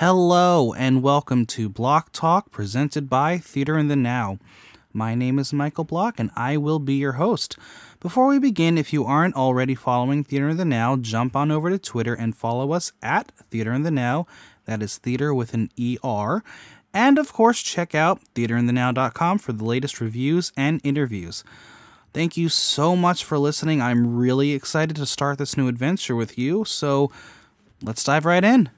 Hello, and welcome to Block Talk presented by Theater in the Now. My name is Michael Block, and I will be your host. Before we begin, if you aren't already following Theater in the Now, jump on over to Twitter and follow us at Theater in the Now. That is theater with an ER. And of course, check out theaterinthenow.com for the latest reviews and interviews. Thank you so much for listening. I'm really excited to start this new adventure with you, so let's dive right in.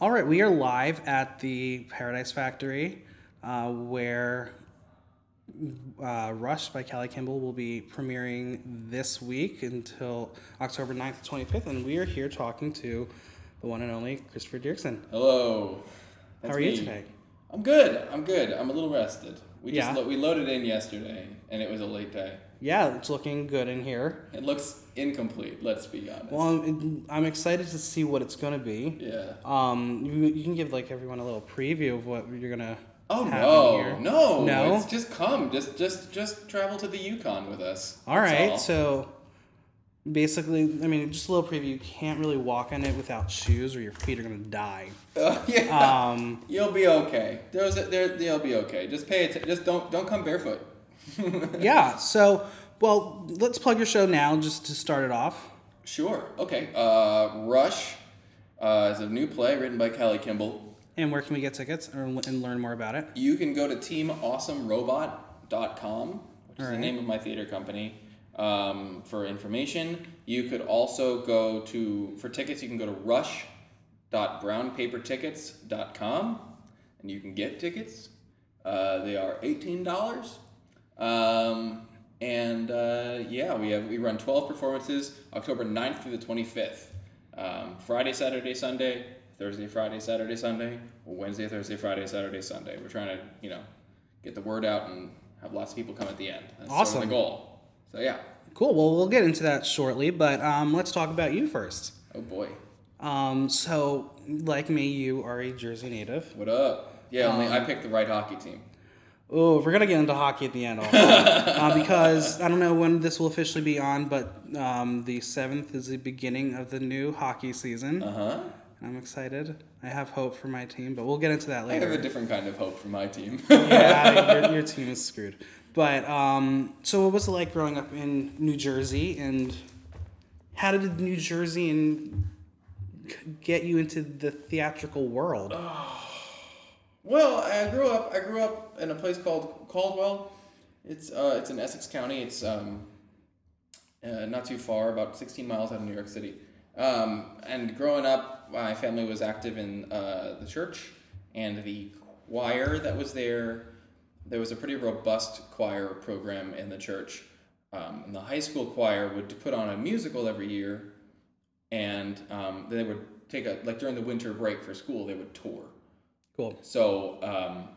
All right, we are live at the Paradise Factory, uh, where uh, Rush by Callie Kimball will be premiering this week until October 9th to 25th, and we are here talking to the one and only Christopher Dirksen. Hello. How That's are you today? I'm good. I'm good. I'm a little rested. We just Yeah. lo- we loaded in yesterday, and it was a late day. Yeah, it's looking good in here. It looks incomplete. Let's be honest. Well, I'm, I'm excited to see what it's going to be. yeah. Um, you, you can give like everyone a little preview of what you're gonna Oh have in no, here. no, No? It's just come. Just just just travel to the Yukon with us. All right, That's so basically, I mean, just a little preview. You can't really walk on it without shoes, or your feet are gonna die. Uh, yeah. Um, You'll be okay. There's a, there. You'll be okay. Just pay attention. Just don't don't come barefoot. yeah. So, well, let's plug your show now, just to start it off. Sure. Okay. Uh, Rush uh, is a new play written by Callie Kimball. And where can we get tickets or, and learn more about it? You can go to teamawesomerobot.com, which is Alright. the name of my theater company, um, for information. You could also go to, for tickets, you can go to rush.brownpapertickets.com and you can get tickets. Uh, they are $18. Um, and uh, yeah, we have we run 12 performances October 9th through the 25th. Um, Friday, Saturday, Sunday, Thursday, Friday, Saturday, Sunday, Wednesday, Thursday, Friday, Saturday, Sunday. We're trying to, you know, get the word out and have lots of people come at the end. That's sort of the goal. So yeah. Cool. Well, we'll get into that shortly, but um, let's talk about you first. Oh boy. Um, so, like me, you are a Jersey native. What up? Yeah, only Um, I picked the right hockey team. Oh, we're gonna get into hockey at the end, also, uh, because I don't know when this will officially be on, but um, the seventh is the beginning of the new hockey season. Uh huh. I'm excited. I have hope for my team, but we'll get into that later. I have a different kind of hope for my team. yeah, your, your team is screwed. But um, so, what was it like growing up in New Jersey, and how did New Jersey and get you into the theatrical world? Well, I grew up. I grew up in a place called Caldwell. It's uh, it's in Essex County. It's um, uh, not too far, about 16 miles out of New York City. Um, and growing up, my family was active in uh, the church and the choir that was there. There was a pretty robust choir program in the church. Um, and the high school choir would put on a musical every year, and um, they would take a like during the winter break for school, they would tour. Cool. So um,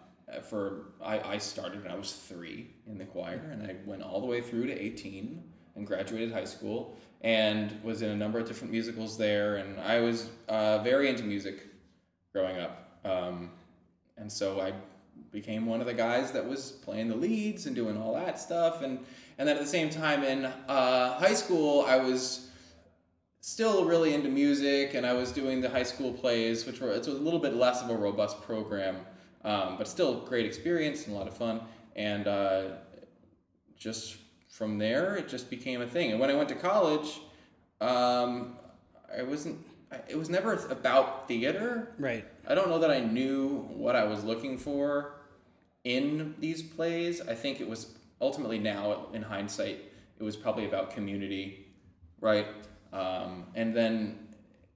for I, I started when I was three in the choir, and I went all the way through to eighteen and graduated high school, and was in a number of different musicals there. And I was uh, very into music growing up, um, and so I became one of the guys that was playing the leads and doing all that stuff. And and then at the same time in uh, high school, I was still really into music and I was doing the high school plays, which were it's a little bit less of a robust program, um, but still great experience and a lot of fun. And uh, just from there, it just became a thing. And when I went to college, um, I wasn't. It was never about theater. Right. I don't know that I knew what I was looking for in these plays. I think it was ultimately now, in hindsight, it was probably about community, right? Um, and then,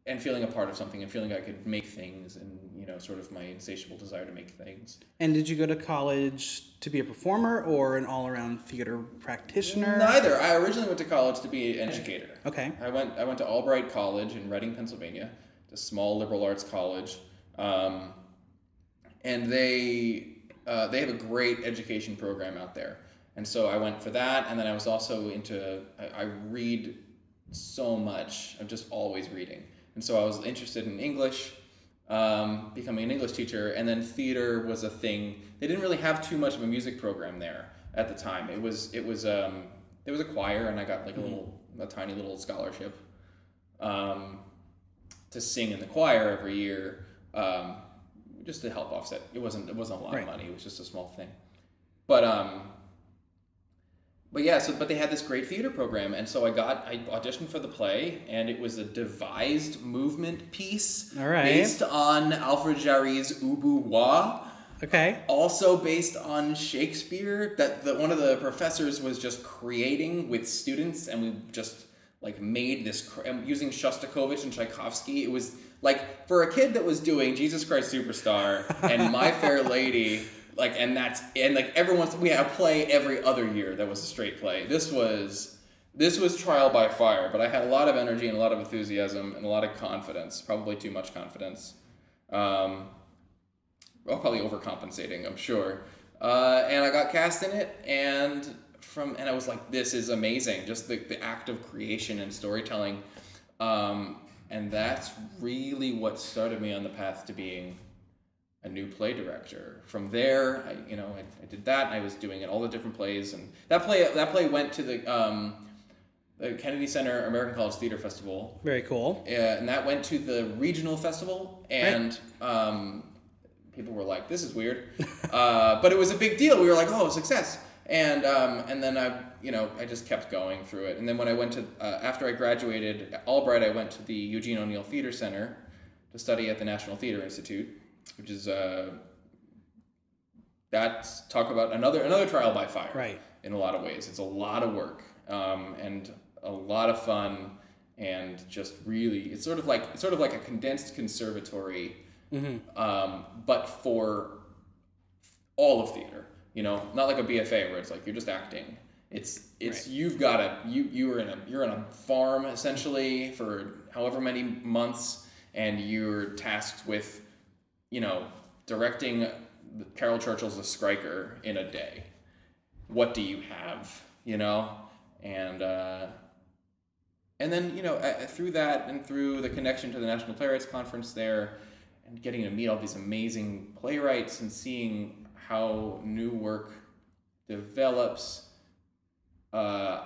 and feeling a part of something and feeling I could make things and, you know, sort of my insatiable desire to make things. And did you go to college to be a performer or an all-around theater practitioner? Neither. I originally went to college to be an educator. Okay. I went I went to Albright College in Reading, Pennsylvania. It's a small liberal arts college, um, and they uh, they have a great education program out there. And so I went for that, and then I was also into I, I read so much. I'm just always reading, and so I was interested in English, um, becoming an English teacher, and then theater was a thing. They didn't really have too much of a music program there at the time. It was it was um, there was a choir, and I got like a little a tiny little scholarship um, to sing in the choir every year, um, just to help offset. It wasn't it wasn't a lot Right. of money. It was just a small thing, but um, but yeah, so but they had this great theater program, and so I got I auditioned for the play, and it was a devised movement piece All right. based on Alfred Jarry's Ubu Roi, Okay. also based on Shakespeare. That the, one of the professors was just creating with students, and we just like made this using Shostakovich and Tchaikovsky. It was like for a kid that was doing Jesus Christ Superstar and My Fair Lady like and that's and like everyone's we had a play every other year that was a straight play. This was this was trial by fire but i had a lot of energy and a lot of enthusiasm and a lot of confidence probably too much confidence. Um, well probably overcompensating i'm sure. Uh, and i got cast in it and from and i was like this is amazing. Just the, the act of creation and storytelling. Um, and that's really what started me on the path to being a new play director. From there, I, you know, I, I did that. And I was doing it all the different plays, and that play that play went to the um, the Kennedy Center American College Theater Festival, Very cool. uh, and that went to the regional festival, and um, people were like, "This is weird," uh, but it was a big deal. We were like, "Oh, success!" And um, and then I, you know, I just kept going through it. And then when I went to uh, after I graduated at Albright, I went to the Eugene O'Neill Theater Center to study at the National Theater Institute, which is uh, that's talk about another another trial by fire Right. in a lot of ways. It's a lot of work um, and a lot of fun, and just really, it's sort of like it's sort of like a condensed conservatory, um, but for all of theater. You know, not like a BFA where it's like you're just acting. It's it's you've got a you you are in a you're in a farm essentially for however many months, and you're tasked with, you know, directing Caryl Churchill's The Skriker in a day. What do you have you know? And uh, and then you know through that and through the connection to the national playwrights conference there and getting to meet all these amazing playwrights and seeing how new work develops uh,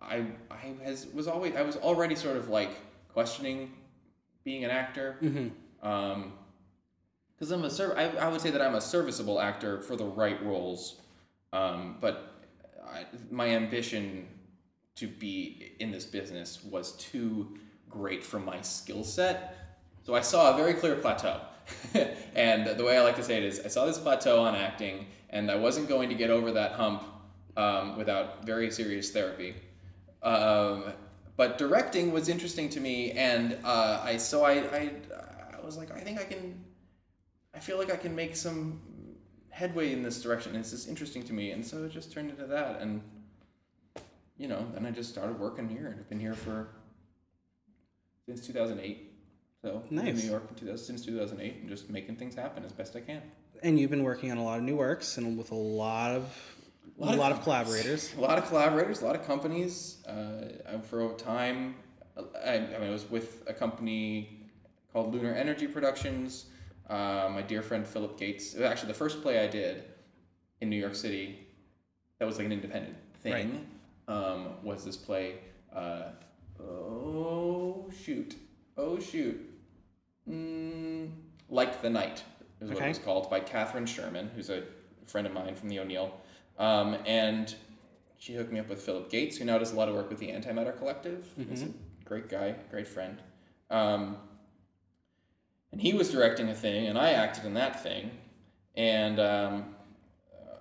I, I has, was always I was already sort of like questioning being an actor. Um, because I'm a serv- I, I would say that I'm a serviceable actor for the right roles, um, but I, my ambition to be in this business was too great for my skill set. So I saw a very clear plateau, and the way I like to say it is, I saw this plateau on acting, and I wasn't going to get over that hump um, without very serious therapy. Um, but directing was interesting to me, and uh, I so I, I I was like, I think I can I feel like I can make some headway in this direction. It's just interesting to me, and so it just turned into that. And you know, then I just started working here, and I've been here for since 2008. So in Nice. New York in 2000, since 2008, and just making things happen as best I can. And you've been working on a lot of new works and with a lot of a Lot lot, of of collaborators. A lot of collaborators, a lot of companies. Uh, for a time, I, I mean, I was with a company called Lunar Energy Productions. Uh, my dear friend Philip Gates. It was actually the first play I did in New York City. That was like an independent thing. Um, was this play? Uh, oh shoot! Oh shoot! Mm, like the night is what it was called by Catherine Sherman, who's a friend of mine from the O'Neill. Um, and she hooked me up with Philip Gates, who now does a lot of work with the Antimatter Collective. He's a great guy, great friend. Um, and he was directing a thing, and I acted in that thing. And um, uh,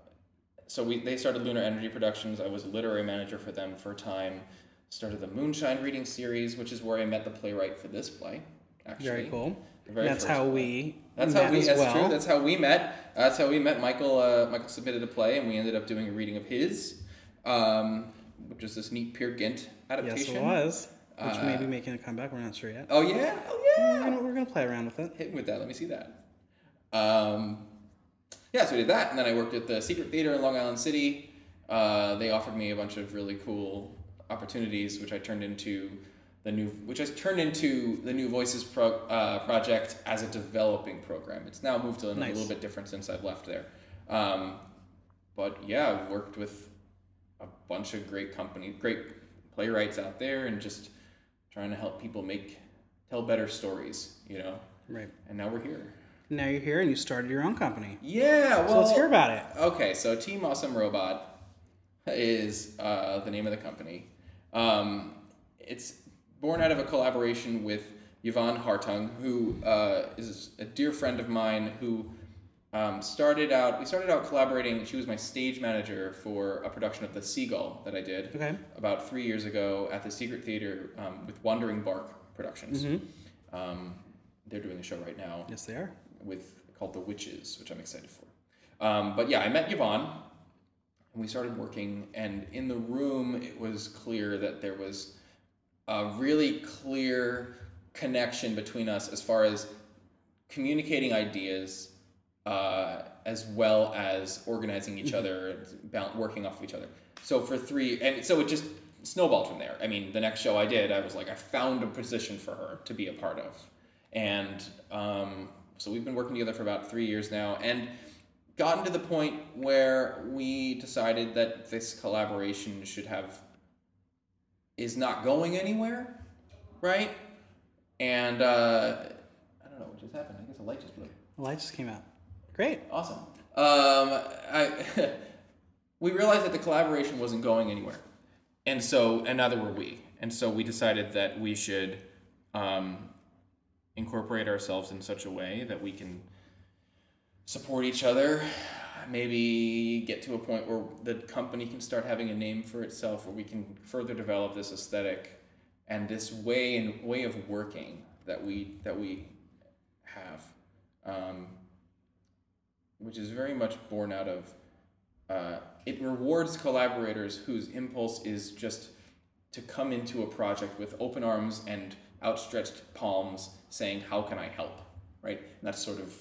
so we they started Lunar Energy Productions. I was a literary manager for them for a time. Started the Moonshine reading series, which is where I met the playwright for this play. Actually, Very cool. Very that's how play. we That's met how we. as That's well. true. That's how we met. That's how we met. Michael. Uh, Michael submitted a play, and we ended up doing a reading of his, um, which is this neat Peer Gynt yes, adaptation. it was. Which may Uh, be making a comeback. We're not sure yet. Oh yeah. Oh yeah. We're gonna, we're gonna play around with it. Hit me with that. Let me see that. Um, yeah, so we did that, and then I worked at the Secret Theater in Long Island City. Uh, they offered me a bunch of really cool opportunities, which I turned into the new, which has turned into the New Voices pro, uh, project as a developing program. It's now moved to a Nice. little bit different since I've left there. Um, but yeah, I've worked with a bunch of great companies, great playwrights out there, and just trying to help people make tell better stories. You know, Right. and now we're here. Now you're here and you started your own company. Yeah, well, So let's hear about it. Okay, so Team Awesome Robot is uh, the name of the company. Um, it's born out of a collaboration with Yvonne Hartung, who uh, is a dear friend of mine who um, started out. We started out collaborating. She was my stage manager for a production of The Seagull that I did Okay. about three years ago at the Secret Theater um, with Wandering Bark Productions. Um, they're doing a show right now Yes, they are. with called The Witches, which I'm excited for. Um, but yeah, I met Yvonne, and we started working. And in the room, it was clear that there was a really clear connection between us as far as communicating ideas, uh, as well as organizing each other, working off of each other. So for three, and so it just snowballed from there. I mean, the next show I did, I was like, I found a position for her to be a part of, and um, so we've been working together for about three years now, and gotten to the point where we decided that this collaboration should have is not going anywhere, right? And uh, I don't know what just happened. I guess a light just blew. The light just came out. Great. Awesome. Um, I, we realized that the collaboration wasn't going anywhere, and so and neither were we. And so we decided that we should um, incorporate ourselves in such a way that we can support each other. Maybe get to a point where the company can start having a name for itself, where we can further develop this aesthetic and this way and way of working that we that we have. Um, which is very much born out of uh, it rewards collaborators whose impulse is just to come into a project with open arms and outstretched palms saying how can i help right and that's sort of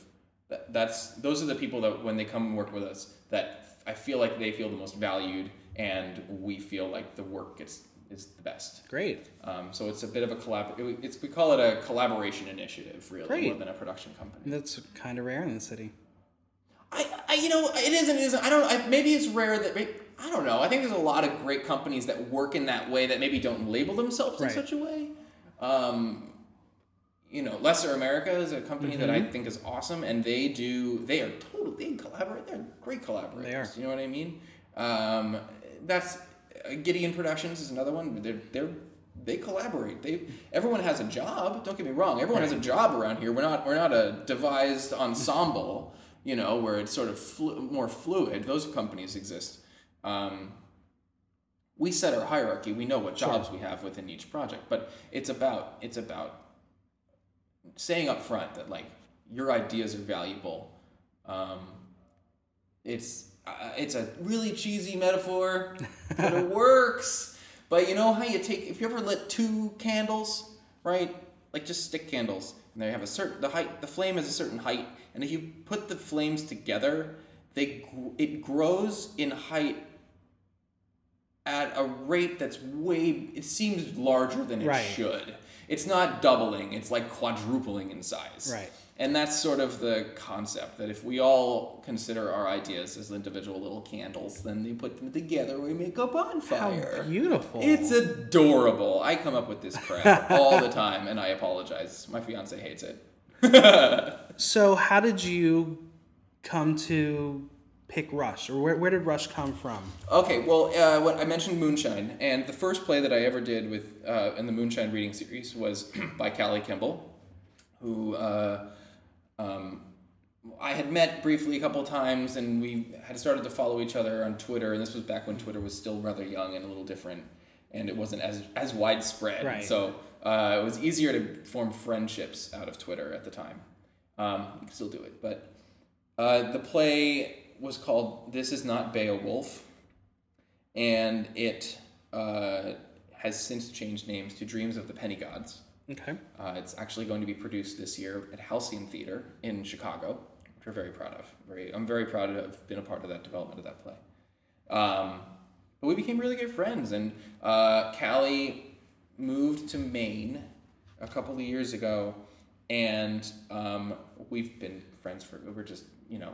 that, that's those are the people that when they come and work with us that i feel like they feel the most valued and we feel like the work gets is the best Great. um, so it's a bit of a collab it- it's we call it a collaboration initiative really Great. more than a production company That's kind of rare in the city. I, you know it isn't it isn't I don't I, maybe it's rare that I don't know I think there's a lot of great companies that work in that way that maybe don't label themselves Right. in such a way. Um, you know, Lesser America is a company that Mm-hmm. I think is awesome, and they do they are totally they collaborate. They're great collaborators. They are. You know what I mean? Um, that's uh, Gideon Productions is another one. They're they're they collaborate. They everyone has a job. Don't get me wrong. Everyone has a job around here. We're not we're not a devised ensemble. You know, where it's sort of flu- more fluid. Those companies exist. Um, we set our hierarchy. We know what jobs we have within each project, but it's about it's about saying up front that like your ideas are valuable. Um, it's uh, it's a really cheesy metaphor, but it works. But you know how you take if you ever lit two candles, right? Like just stick candles, and they have a certain the height. The flame has a certain height, and if you put the flames together, they it grows in height at a rate that's way it seems larger than it Right. should. It's not doubling, it's like quadrupling in size. Right. And that's sort of the concept that if we all consider our ideas as individual little candles, then you put them together, we make a bonfire. How beautiful. It's adorable. I come up with this crap all the time, and I apologize. My fiance hates it. So, how did you come to pick Rush, or where, where did Rush come from? Okay, well, uh, what I mentioned Moonshine, and the first play that I ever did with uh, in the Moonshine reading series was by Callie Kimball, who uh, um, I had met briefly a couple times, and we had started to follow each other on Twitter. And this was back when Twitter was still rather young and a little different, and it wasn't as as widespread. Right. So uh, it was easier to form friendships out of Twitter at the time. Um, you can still do it, but uh, the play was called "This Is Not Beowulf." and it uh, has since changed names to Dreams of the Penny Gods. Okay. Uh, it's actually going to be produced this year at Halcyon Theater in Chicago, which we're very proud of. Very, I'm very proud to have been a part of that development of that play. Um, but we became really good friends, and uh, Callie moved to Maine a couple of years ago, and um, we've been friends for we're just you know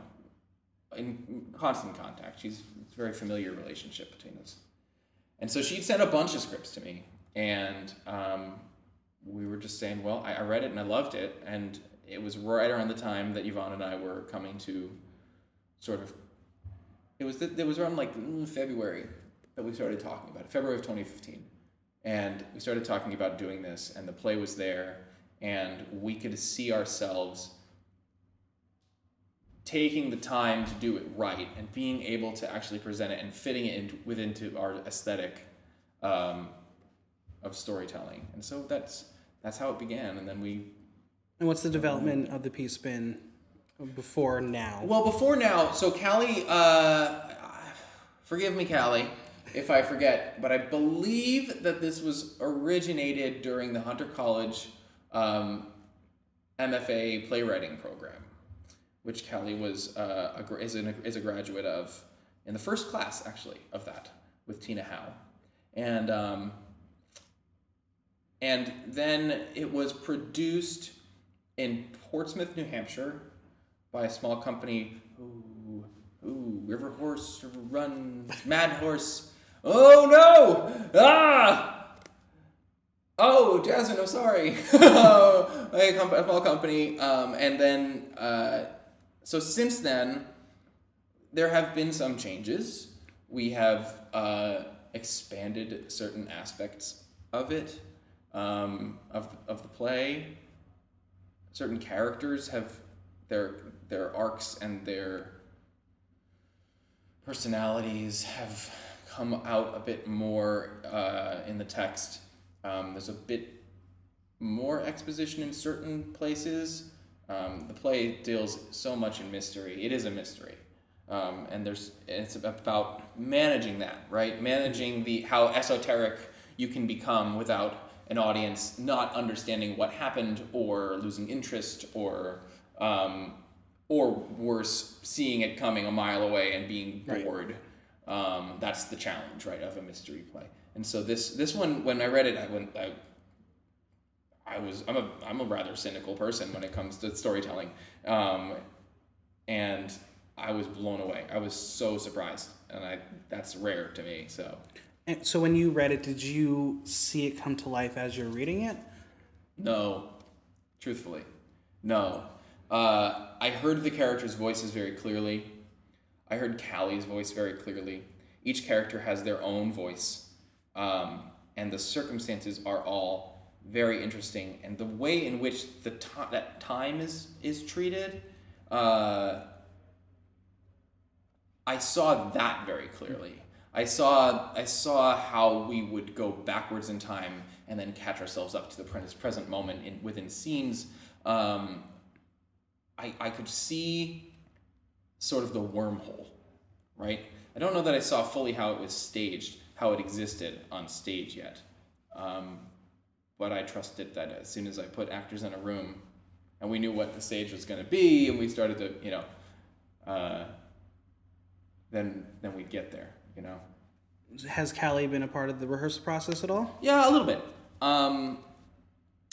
in constant contact. She's a very familiar relationship between us, and so she'd sent a bunch of scripts to me, and um, we were just saying, well, I, I read it and I loved it, and it was right around the time that Yvonne and I were coming to sort of. It was it was around like February that we started talking about it, February of 2015, and we started talking about doing this, and the play was there, and we could see ourselves taking the time to do it right and being able to actually present it and fitting it in, within to our aesthetic um, of storytelling, and so that's that's how it began, and then we And what's the development of the piece been before now? Well, before now, so Callie, uh, forgive me, Callie, if I forget, but I believe that this was originated during the Hunter College um, MFA playwriting program, which Callie was uh, a, is, an, is a graduate of in the first class, actually, of that with Tina Howe. And, um, and then it was produced in Portsmouth, New Hampshire, by a small company. Ooh, ooh, River Horse Run Mad Horse. Oh no! Ah! Oh, Jasmine, I'm sorry. a, comp- small company, um, and then uh, so since then, there have been some changes. We have uh, expanded certain aspects of it, um, of of the play certain characters have their their arcs and their personalities have come out a bit more uh, in the text. Um, there's a bit more exposition in certain places. Um, the play deals so much in mystery. It is a mystery, um, and there's it's about managing that, right? Managing the how esoteric you can become without an audience not understanding what happened or losing interest or um, or worse, seeing it coming a mile away and being Right. Um, that's the challenge, right, of a mystery play. And so this this one, when I read it, I went. I, I was I'm a I'm a rather cynical person when it comes to storytelling, um, and I was blown away. I was so surprised, and I that's rare to me. So And so when you read it, did you see it come to life as you're reading it? No, truthfully, no. Uh, I heard the characters' voices very clearly. I heard Callie's voice very clearly. Each character has their own voice, um, and the circumstances are all very interesting. And the way in which the that time is is treated, uh, I saw that very clearly. I saw I saw how we would go backwards in time and then catch ourselves up to the pre- present moment in within scenes. Um, I I could see sort of the wormhole, right? I don't know that I saw fully how it was staged, how it existed on stage yet, um, but I trusted that as soon as I put actors in a room, and we knew what the stage was going to be, and we started to you know. Uh, then then we'd get there, you know. Has Callie been a part of the rehearsal process at all? Yeah, a little bit. Um,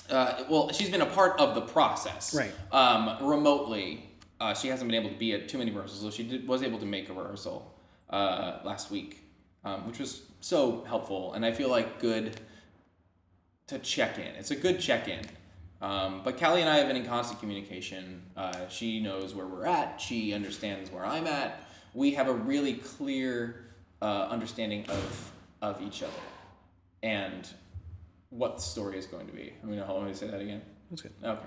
uh, well, she's been a part of the process, Right. Um, remotely, uh, she hasn't been able to be at too many rehearsals. So she did, was able to make a rehearsal uh, last week, um, which was so helpful, and I feel like good to check in. It's a good check in. Um, but Callie and I have been in constant communication. Uh, she knows where we're at. She understands where I'm at. We have a really clear uh, understanding of of each other and what the story is going to be. I mean, hold on, let me say that again. That's good. Okay.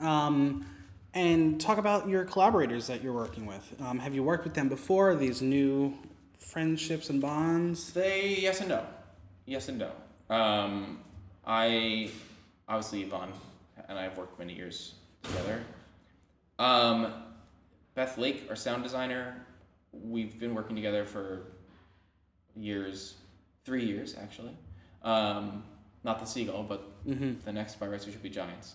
Um, and talk about your collaborators that you're working with. Um, have you worked with them before? These new friendships and bonds? They yes and no, yes and no. Um, I obviously Yvonne and I have worked many years together. Um, Beth Lake, our sound designer, we've been working together for years, three years actually. Um, not the seagull, but the next by rights we should be giants.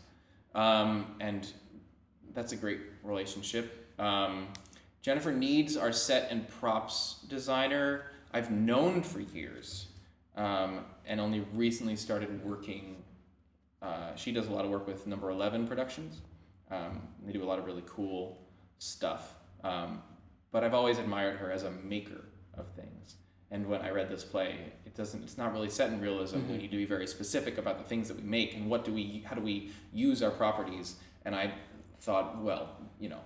Um, and that's a great relationship. Um, Jennifer Needs, our set and props designer, I've known for years. um, and only recently started working. Uh, she does a lot of work with Number Eleven Productions. Um, they do a lot of really cool stuff. Um, but I've always admired her as a maker of things. And when I read this play, it doesn't. It's not really set in realism. Mm-hmm. We need to be very specific about the things that we make and what do we, how do we use our properties. And I thought, well, you know,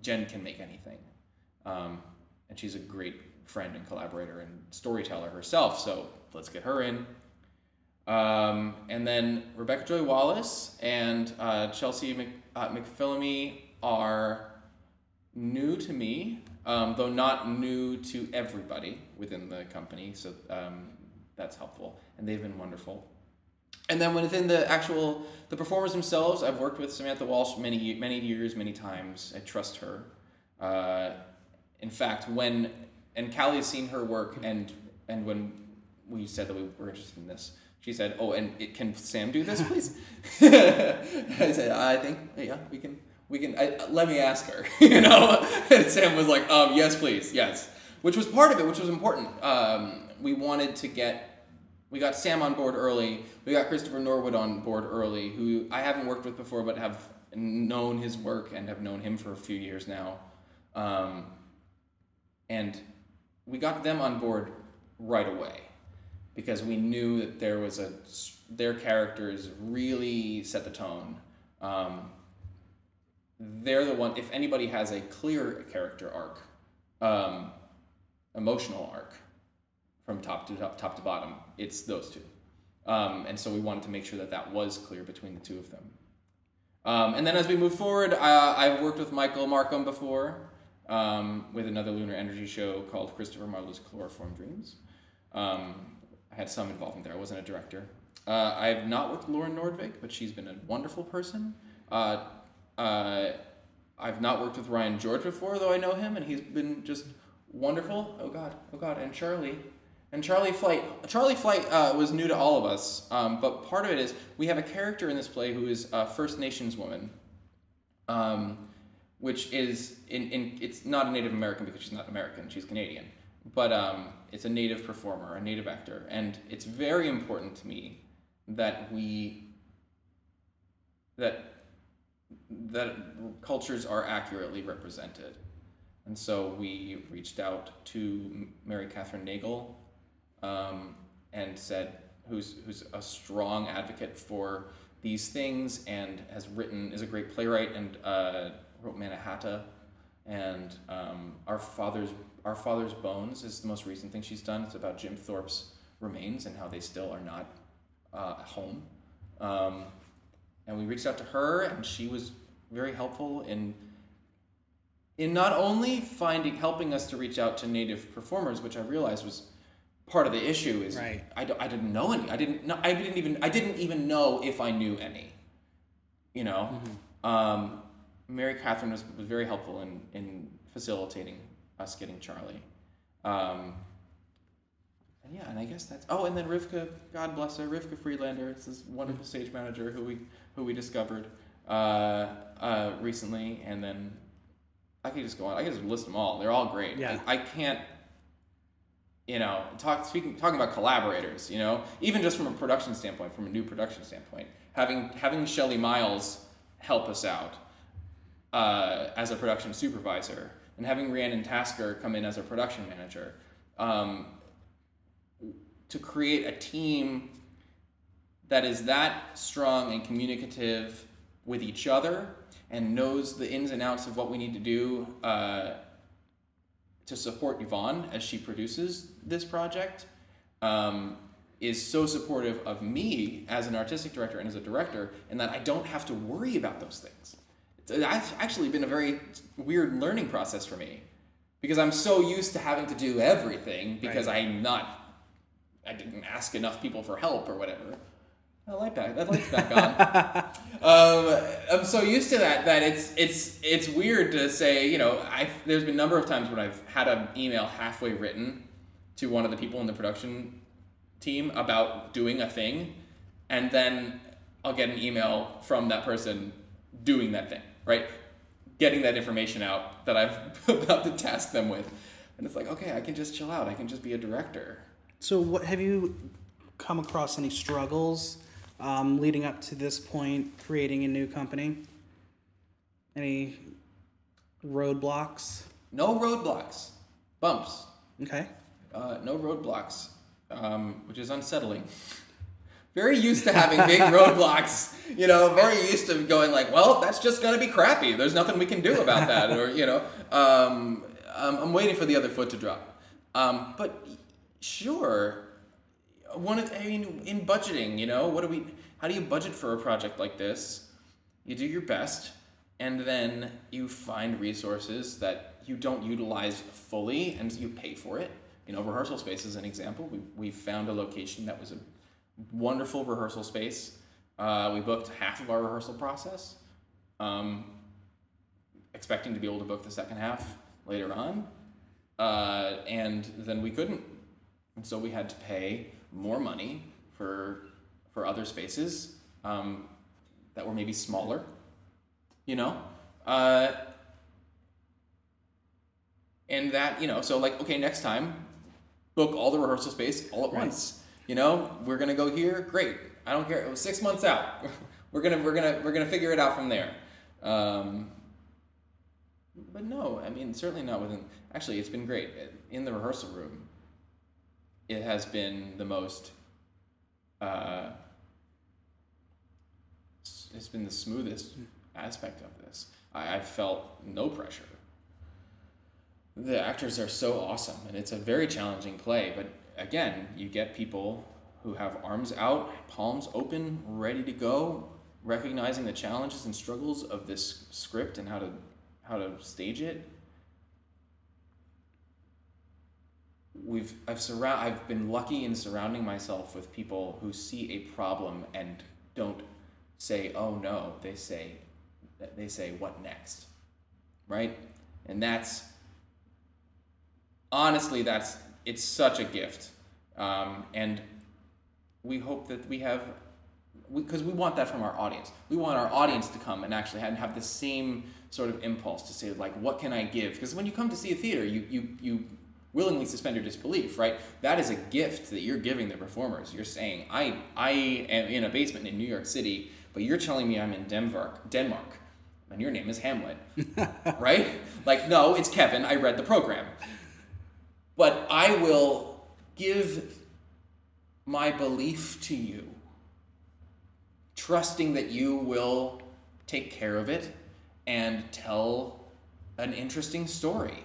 Jen can make anything, um, and she's a great friend and collaborator and storyteller herself. So let's get her in. Um, and then Rebecca Joy Wallace and uh, Chelsea Mc, uh, McPhillamy are new to me, um, though not new to everybody within the company. So um, that's helpful, and they've been wonderful. And then within the actual the performers themselves, I've worked with Samantha Walsh many many years, many times. I trust her. Uh, in fact, when and Callie's seen her work, and and when we said that we were interested in this, she said, "Oh, and it, can Sam do this, please?" I said, "I think yeah, we can." We can I, let me ask her, you know. And Sam was like, um, "Yes, please, yes," which was part of it, which was important. Um, we wanted to get we got Sam on board early. We got Christopher Norwood on board early, who I haven't worked with before, but have known his work and have known him for a few years now. Um, and we got them on board right away because we knew that there was a their characters really set the tone. Um, they're the one. If anybody has a clear character arc, um, emotional arc, from top to top, top to bottom, it's those two. Um, and so we wanted to make sure that that was clear between the two of them. Um, and then as we move forward, uh, I've worked with Michael Markham before um, with another lunar energy show called Christopher Marlowe's Chloroform Dreams. Um, I had some involvement there. I wasn't a director. Uh, I've not worked with Lauren Nordvik, but she's been a wonderful person. Uh, uh, I've not worked with Ryan George before, though I know him, and he's been just wonderful. Oh God, oh God, and Charlie. And Charlie Flight, Charlie Flight uh, was new to all of us, um, but part of it is we have a character in this play who is a First Nations woman, um, which is in, in it's not a Native American because she's not American, she's Canadian, but um, it's a Native performer, a Native actor, and it's very important to me that we that that cultures are accurately represented. And so we reached out to Mary Kathryn Nagle um, and said, who's, who's a strong advocate for these things and has written, is a great playwright and uh, wrote Manahatta. And um, our father's our father's bones is the most recent thing she's done. It's about Jim Thorpe's remains and how they still are not uh, home. Um, and we reached out to her, and she was very helpful in in not only finding helping us to reach out to native performers, which I realized was part of the issue. Is Right. I, I didn't know any. I didn't know, I didn't even I didn't even know if I knew any. You know, um, Mary Kathryn was, was very helpful in in facilitating us getting Charlie. Um, and yeah, and I guess that's oh, and then Rivka, God bless her, Rivka Friedlander, it's this wonderful stage manager who we who we discovered uh, uh, recently, and then I could just go on. I could just list them all. They're all great. Yeah. I, I can't, you know, talk speaking talking about collaborators. You know, even just from a production standpoint, from a new production standpoint, having having Shelley Miles help us out uh, as a production supervisor, and having Rhiannon Tasker come in as a production manager. Um, to create a team that is that strong and communicative with each other and knows the ins and outs of what we need to do uh, to support Yvonne as she produces this project um, is so supportive of me as an artistic director and as a director, and that I don't have to worry about those things. It's act- actually been a very weird learning process for me because I'm so used to having to do everything because I'm not I didn't ask enough people for help or whatever. That light back. That light's back on. um, I'm so used to that that it's it's it's weird to say. You know, I there's been a number of times when I've had an email halfway written to one of the people in the production team about doing a thing, and then I'll get an email from that person doing that thing. Right, getting that information out that I've about to task them with, and it's like, okay, I can just chill out. I can just be a director So, what have you come across any struggles um, leading up to this point, creating a new company? Any roadblocks? No roadblocks, bumps. Okay. Uh, no roadblocks, um, which is unsettling. Very used to having big roadblocks, you know. Very used to going like, well, that's just gonna be crappy. There's nothing we can do about that, or you know. Um, um, I'm waiting for the other foot to drop. Um, but sure, one. Of, I mean, in budgeting, you know, what do we? How do you budget for a project like this? You do your best, and then you find resources that you don't utilize fully, and you pay for it. You know, rehearsal space is an example. We we found a location that was a wonderful rehearsal space. Uh, we booked half of our rehearsal process, um, expecting to be able to book the second half later on, uh, and then we couldn't, and so we had to pay more money for for other spaces um, that were maybe smaller, you know. Uh, and that you know, so like okay, next time, book all the rehearsal space all at Right. once. You know, we're gonna go here. Great. I don't care. It was six months out. we're gonna we're gonna we're gonna figure it out from there. Um, but no, I mean certainly not within. Actually, it's been great in the rehearsal room. It has been the most. Uh, it's been the smoothest aspect of this. I, I've felt no pressure. The actors are so awesome, and it's a very challenging play. But again, you get people who have arms out, palms open, ready to go, recognizing the challenges and struggles of this script and how to how to stage it. We've I've surround I've been lucky in surrounding myself with people who see a problem and don't say oh no they say they say what next? Right? And that's honestly that's it's such a gift. Um, and we hope that we have because we, want that from our audience. We want our audience to come and actually have, have the same sort of impulse to say like what can i give? Because when you come to see a theater you, you, you willingly suspend your disbelief right? That is a gift that you're giving the performers. You're saying i, I am in a basement in new york city but you're telling me i'm in denmark denmark and your name is hamlet. Right? Like no it's kevin. I read the program. But I will give my belief to you, trusting that you will take care of it and tell an interesting story.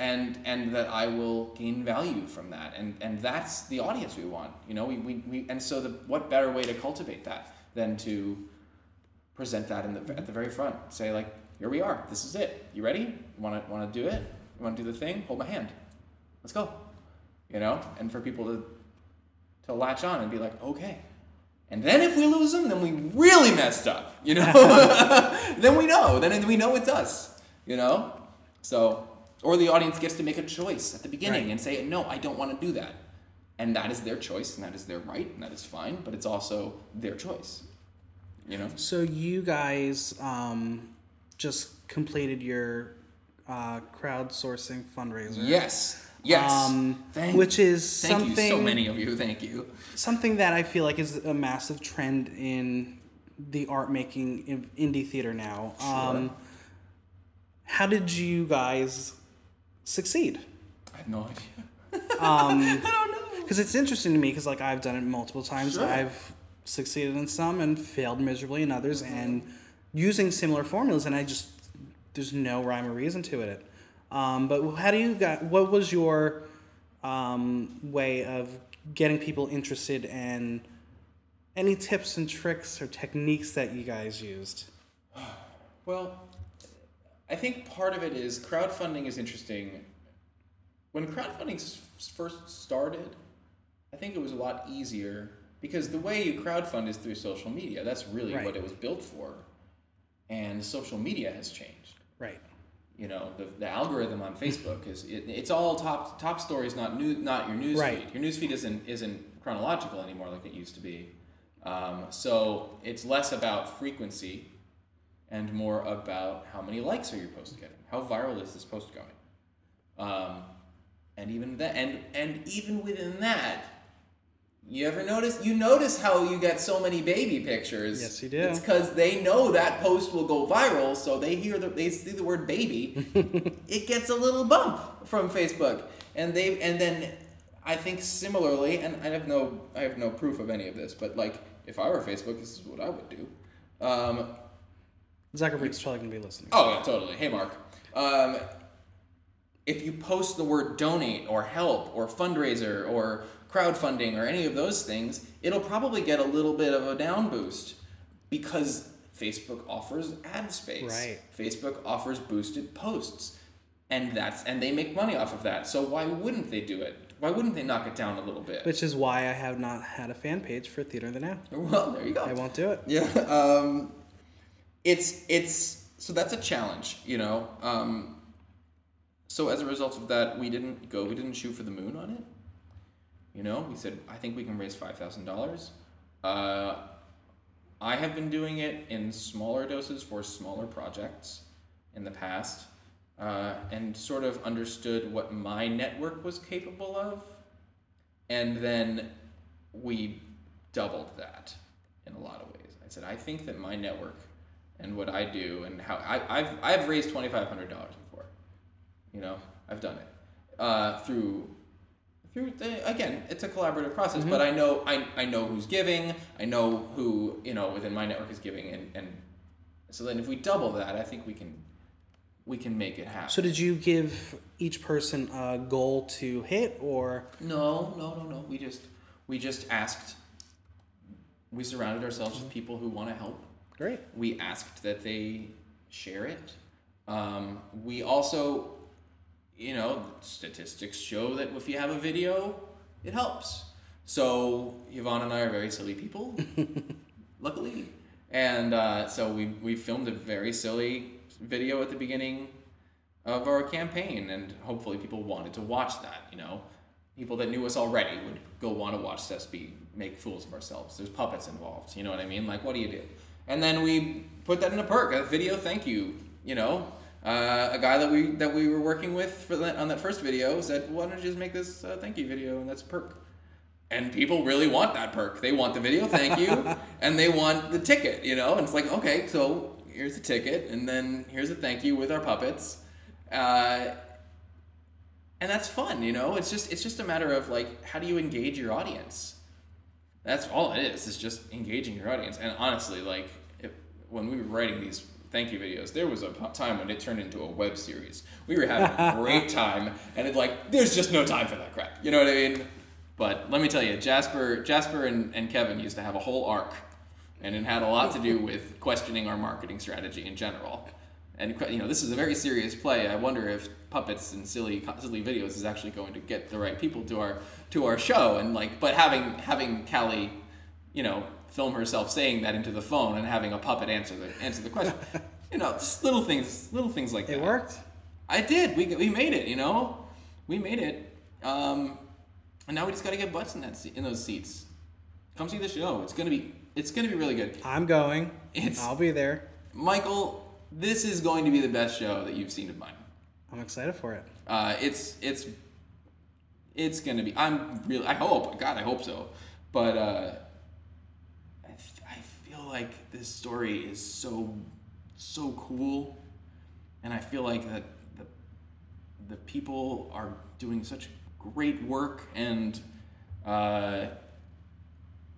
And, and that I will gain value from that. And, and that's the audience we want. You know, we, we, we, and so the, what better way to cultivate that than to present that in the, at the very front? Say like, here we are. This is it. You ready? You want to want to do it? You want to do the thing? Hold my hand let's go you know and for people to to latch on and be like okay and then if we lose them then we really messed up you know then we know then we know it's us you know so or the audience gets to make a choice at the beginning Right. and say no i don't want to do that. And that is their choice and that is their right and that is fine but it's also their choice you know? So, you guys um, just completed your uh, crowdsourcing fundraiser. yes. Yes. Um, Thank- which is thank something you. So many of you. Thank you. Something that I feel like is a massive trend in the art making in indie theater now. Um, how did you guys succeed? i have no idea Um, i don't know because it's interesting to me because like I've done it multiple times. Sure. I've succeeded in some and failed miserably in others, and using similar formulas, and I just there's no rhyme or reason to it. Um, but how do you got? What was your um, way of getting people interested and any tips and tricks or techniques that you guys used? Well, I think part of it is crowdfunding is interesting. When crowdfunding first started, I think it was a lot easier because the way you crowdfund is through social media. That's really Right. what it was built for. And social media has changed. Right. You know, the, the algorithm on Facebook is it, it's all top top stories, not new, not your news Right. feed. Your news feed isn't isn't chronological anymore like it used to be. Um, so it's less about frequency and more about how many likes are your post getting? How viral is this post going? Um, and and even that, and and even within that, you ever notice? You notice how you get so many baby pictures? Yes, you do. It's because they know that post will go viral, so they hear the they see the word baby, it gets a little bump from Facebook, and they and then I think similarly, and I have no I have no proof of any of this, but like if I were Facebook, this is what I would do. Um, Zuckerberg's probably gonna be listening. Oh yeah, totally. Hey, Mark. Um, if you post the word donate or help or fundraiser or crowdfunding or any of those things, it'll probably get a little bit of a down boost because Facebook offers ad space. Right. Facebook offers boosted posts. And that's and they make money off of that. So why wouldn't they do it? Why wouldn't they knock it down a little bit? Which is why I have not had a fan page for Theater of the Now. well, there you go. I won't do it. Yeah. Um, it's it's so that's a challenge, you know. Um, so as a result of that, we didn't go. We didn't shoot for the moon on it. You know, we said I think we can raise five thousand dollars. Uh, I have been doing it in smaller doses for smaller projects in the past, uh, and sort of understood what my network was capable of, and then we doubled that in a lot of ways. I said I think that my network and what I do and how I, I've I've raised twenty five hundred dollars before. You know, I've done it uh, through through the, again, it's a collaborative process. But mm-hmm. I know I, I know who's giving. I know who you know within my network is giving, and, and so then if we double that, I think we can we can make it happen. So did you give each person a goal to hit, or No, no, no, no. We just we just asked. We surrounded ourselves with mm-hmm. people who want to help. Great? We asked that they share it. Um, we also, you know, statistics show that if you have a video, it helps. So Yvonne and I are very silly people, luckily, and uh, so we we filmed a very silly video at the beginning of our campaign, and hopefully people wanted to watch that. You know, people that knew us already would go want to watch us be make fools of ourselves. There's puppets involved. You know what I mean? Like, what do you do? And then we put that in a perk, a video thank you. You know, uh, a guy that we that we were working with for that on that first video said, "Why don't you just make this uh, thank you video?" And that's a perk. And people really want that perk. They want the video thank you, and they want the ticket. You know, and it's like, okay, so here's the ticket, and then here's a thank you with our puppets. Uh, and that's fun you know it's just it's just a matter of like how do you engage your audience that's all it It's is just engaging your audience. And honestly like if, when we were writing these thank you videos there was a time when it turned into a web series. We were having a great time and it's like there's just no time for that crap. You know what i mean? But let me tell you jasper jasper and, and kevin used to have a whole arc and it had a lot to do with questioning our marketing strategy in general and you know this is a very serious play. I wonder if puppets and silly silly videos is actually going to get the right people to our to our show. And like, but having having Callie, you know, film herself saying that into the phone and having a puppet answer the answer the question, you know, just little things, little things like It that. It worked. I did. We we made it. You know, we made it. Um, and now we just got to get butts in that in those seats. Come see the show. It's gonna be it's gonna be really good. I'm going. It's- I'll be there. Michael, this is going to be the best show that you've seen of mine. I'm excited for it. Uh, it's it's it's gonna be. I'm really. I hope. God, I hope so. But uh, I feel like this story is so so cool, and I feel like that the the people are doing such great work, and uh,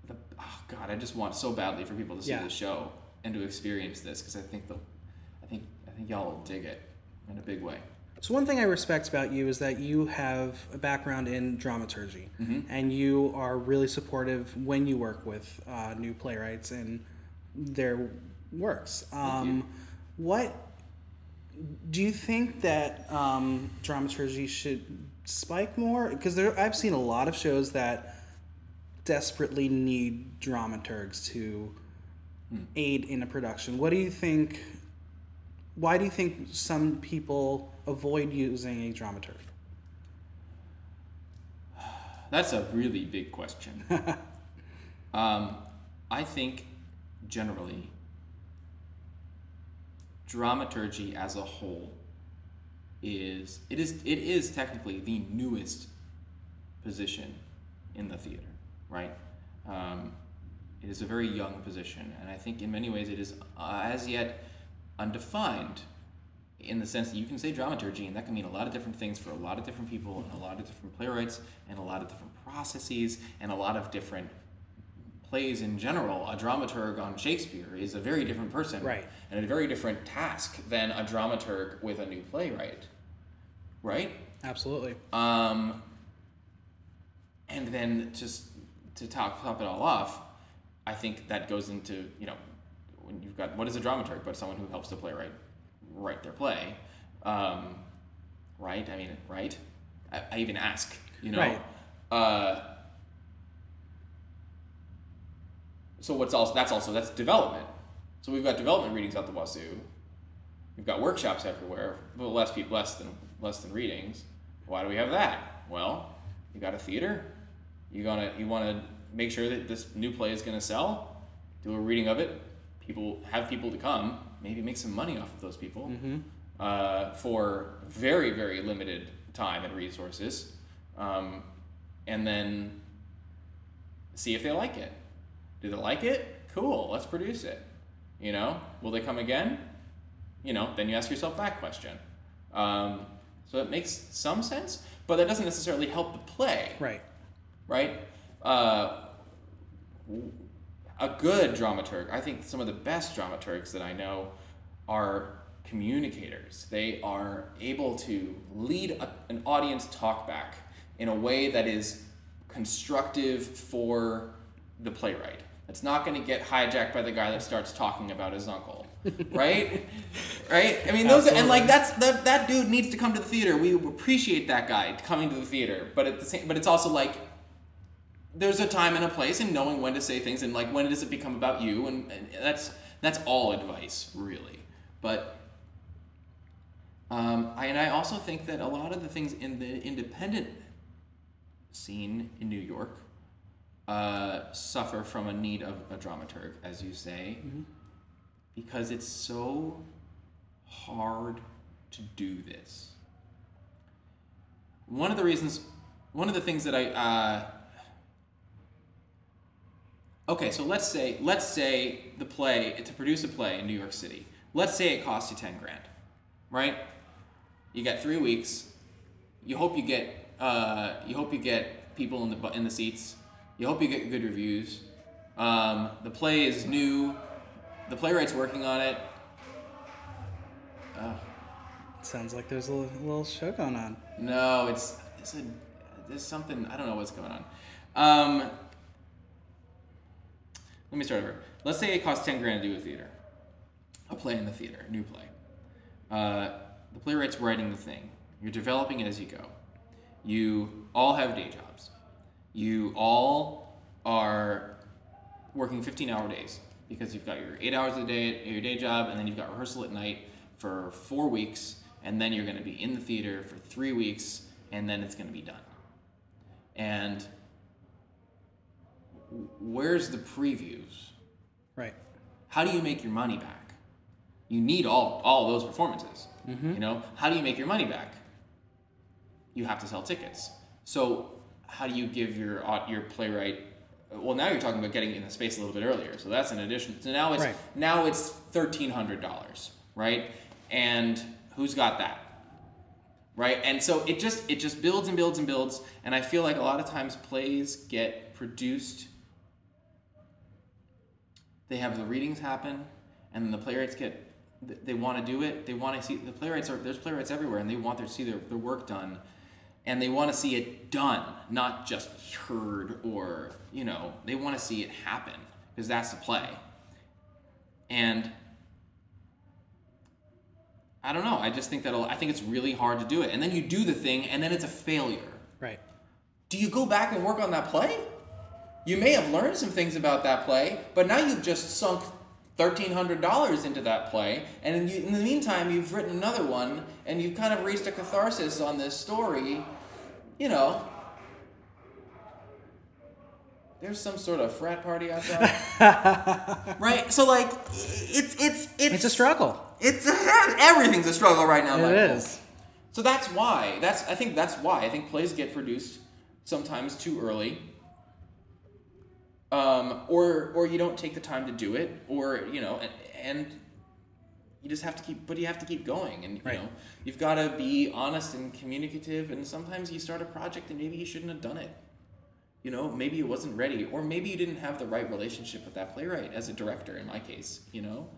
the oh God, I just want so badly for people to see Yeah. the show and to experience this because I think the I think y'all will dig it in a big way. So one thing I respect about you is that you have a background in dramaturgy, and you are really supportive when you work with uh, new playwrights and their works. Um, what do you think that um, dramaturgy should spike more? Because I've seen a lot of shows that desperately need dramaturgs to aid in a production. What do you think? Why do you think some people avoid using a dramaturg? That's a really big question. um, I think generally, dramaturgy as a whole is it is it is technically the newest position in the theater, right? Um, it is a very young position, and I think in many ways it is uh, as yet undefined in the sense that you can say dramaturgy, and that can mean a lot of different things for a lot of different people, and a lot of different playwrights, and a lot of different processes, and a lot of different plays in general. A dramaturg on Shakespeare is a very different person, Right. and a very different task than a dramaturg with a new playwright, right? Absolutely. Um, and then just to top, top it all off, I think that goes into, you know, when you've got, what is a dramaturg but someone who helps the playwright write their play? Um, right? I mean, right? I, I even ask, you know? Right. Uh, so what's also, that's also, that's development. So we've got development readings out the wazoo. We've got workshops everywhere, but less people, less than less than readings. Why do we have that? Well, you got a theater. You gonna you want to make sure that this new play is gonna sell. Do a reading of it. People have people to come. Maybe make some money off of those people uh, for very very limited time and resources, um, and then see if they like it. Do they like it? Cool. Let's produce it. You know, will they come again? You know, then you ask yourself that question. Um, so it makes some sense, but that doesn't necessarily help the play, Right. right? Uh, a good dramaturg, I think some of the best dramaturgs that I know are communicators. They are able to lead a, an audience talk back in a way that is constructive for the playwright. It's not going to get hijacked by the guy that starts talking about his uncle, right? right? I mean, those and like that's that that dude needs to come to the theater. We appreciate that guy coming to the theater, but at the same, but it's also like there's a time and a place and knowing when to say things and like when does it become about you and, and that's that's all advice really but um, I, and I also think that a lot of the things in the independent scene in New York uh, suffer from a need of a dramaturg, as you say, because it's so hard to do this. One of the reasons, one of the things that I, uh, okay, so let's say, let's say the play, to produce a play in New York City, let's say it costs you 10 grand, right? You got three weeks. You hope you get, uh, you hope you get people in the, in the seats. You hope you get good reviews. Um, the play is new. The playwright's working on it. Uh, Sounds like there's a little, little show going on. no, it's, it's a, there's something, I don't know what's going on. Um, let me start over. Let's say it costs 10 grand to do a theater, a play in the theater, a new play. Uh, the playwright's writing the thing. You're developing it as you go. You all have day jobs. You all are working 15 hour days because you've got your eight hours a day at your day job, and then you've got rehearsal at night for four weeks, and then you're going to be in the theater for three weeks, and then it's going to be done. And where's the previews? Right. How do you make your money back? You need all all those performances. Mm-hmm. You know, how do you make your money back? You have to sell tickets. So how do you give your your playwright? Well, now you're talking about getting in the space a little bit earlier. So that's an addition. So now it's Right. now it's thirteen hundred dollars, right? And who's got that? right and so it just it just builds and builds and builds and i feel like a lot of times plays get produced they have the readings happen and the playwrights get they want to do it they want to see the playwrights are there's playwrights everywhere and they want to see their, their work done and they want to see it done not just heard or you know they want to see it happen because that's the play and I don't know. I just think that I think it's really hard to do it. And then you do the thing, and then it's a failure. Right. Do you go back and work on that play? You may have learned some things about that play, but now you've just sunk thirteen hundred dollars into that play, and in, you, in the meantime, you've written another one, and you've kind of reached a catharsis on this story. You know, there's some sort of frat party outside, right? So like, it's it's it's It's a struggle. it's everything's a struggle right now. It Michael. is. So that's why. That's I think that's why I think plays get produced sometimes too early. Um, or or you don't take the time to do it, or you know, and, and you just have to keep, but you have to keep going, and you Right. know, you've got to be honest and communicative. And sometimes you start a project and maybe you shouldn't have done it. You know, maybe it wasn't ready, or maybe you didn't have the right relationship with that playwright as a director. In my case, you know,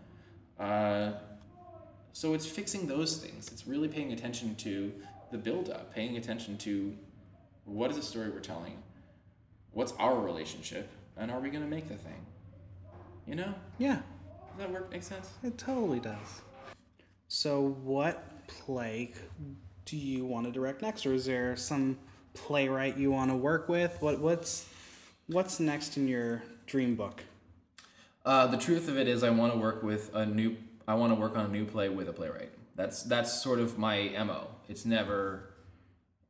uh, so it's fixing those things. It's really paying attention to the build up, paying attention to what is the story we're telling, what's our relationship, and are we going to make the thing? You know, Yeah, does that work? Make sense? it totally does. So, what play do you want to direct next, or is there some playwright you want to work with? What what's what's next in your dream book? Uh, the truth of it is, I want to work with a new. I want to work on a new play with a playwright. That's that's sort of my mo. It's never,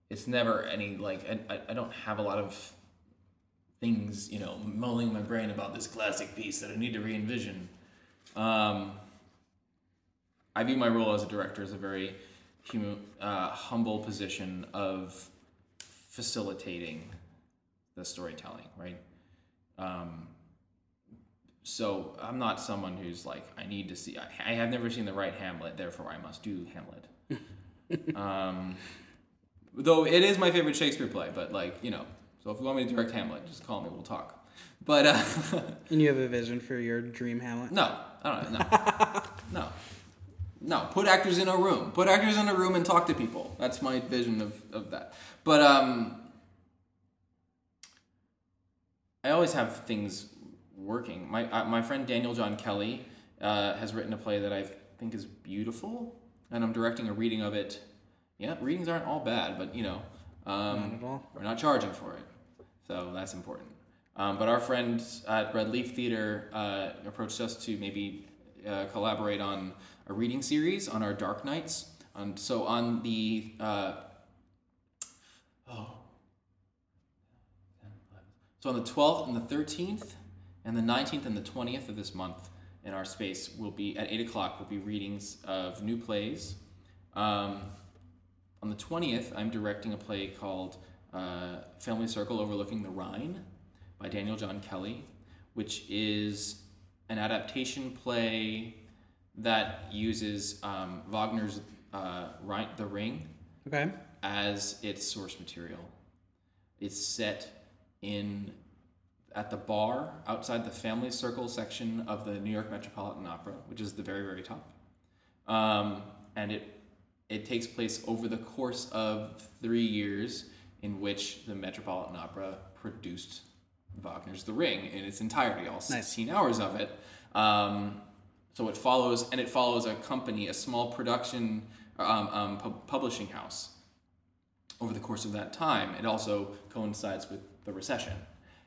it's never any like I, I, I don't have a lot of things you know mulling in my brain about this classic piece that I need to re-envision. Um, I view my role as a director as a very human, uh, humble position of facilitating the storytelling, right? Um, so I'm not someone who's like I need to see. I, I have never seen the right Hamlet, therefore I must do Hamlet. um, though it is my favorite Shakespeare play, but like you know, so if you want me to direct Hamlet, just call me. We'll talk. But uh, And you have a vision for your dream Hamlet? no, I don't know. No, no, no. Put actors in a room. Put actors in a room and talk to people. That's my vision of, of that. But um, I always have things working. My uh, my friend Daniel John Kelly uh, has written a play that I think is beautiful, and I'm directing a reading of it. Yeah, readings aren't all bad, but you know, um, Not at all. we're not charging for it, so that's important. Um, but our friends at Red Leaf Theater uh, approached us to maybe uh, collaborate on a reading series on our Dark Nights. And so on the uh, oh, so on the 12th and the 13th, and the 19th and the 20th of this month in our space will be at 8 o'clock. Will be readings of new plays. Um, on the 20th, I'm directing a play called uh, Family Circle Overlooking the Rhine by Daniel John Kelly, which is an adaptation play that uses um, Wagner's uh, Rhine, The Ring Okay. as its source material. It's set in at the bar outside the family circle section of the New York Metropolitan Opera, which is the very very top, um, and it it takes place over the course of three years in which the Metropolitan Opera produced Wagner's The Ring in its entirety, all 16 hours of it. Um, so it follows, and it follows a company, a small production um, um, pub- publishing house over the course of that time. It also coincides with the recession.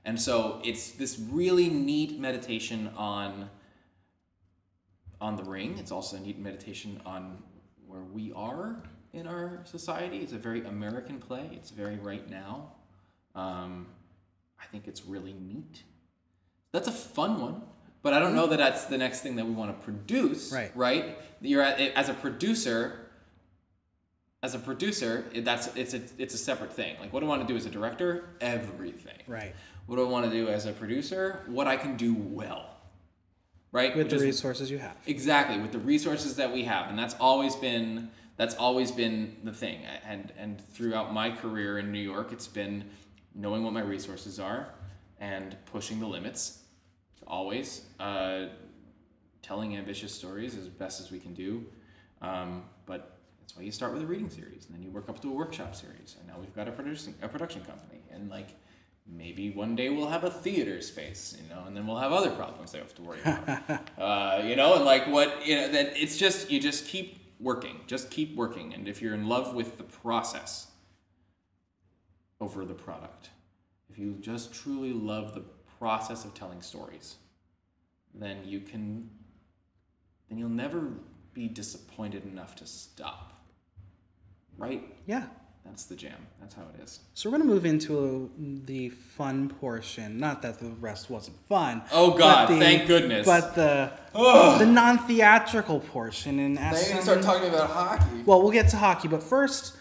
And so it's this really neat meditation on on the ring. It's also a neat meditation on where we are in our society. It's a very American play. It's very right now. Um, I think it's really neat. That's a fun one, but I don't know that that's the next thing that we want to produce. Right. Right. You're at, as a producer. As a producer, that's it's a it's a separate thing. Like what do I want to do as a director? Everything. Right. What do I want to do as a producer? What I can do well. Right. With Which the is- resources you have. Exactly, with the resources that we have, and that's always been that's always been the thing. And and throughout my career in New York, it's been knowing what my resources are and pushing the limits. Always uh, telling ambitious stories as best as we can do. Um, but that's why you start with a reading series, and then you work up to a workshop series, and now we've got a producing a production company, and like maybe one day we'll have a theater space, you know, and then we'll have other problems they have to worry about, uh, you know, and like what you know, that it's just you just keep working, just keep working, and if you're in love with the process over the product, if you just truly love the process of telling stories, then you can, then you'll never be disappointed enough to stop, right? Yeah. That's the jam. That's how it is. So we're gonna move into the fun portion. Not that the rest wasn't fun. Oh, God, the- thank goodness. But the Ugh. the non-theatrical portion and Now ask you're gonna start talking about hockey. Well, we'll get to hockey, but first,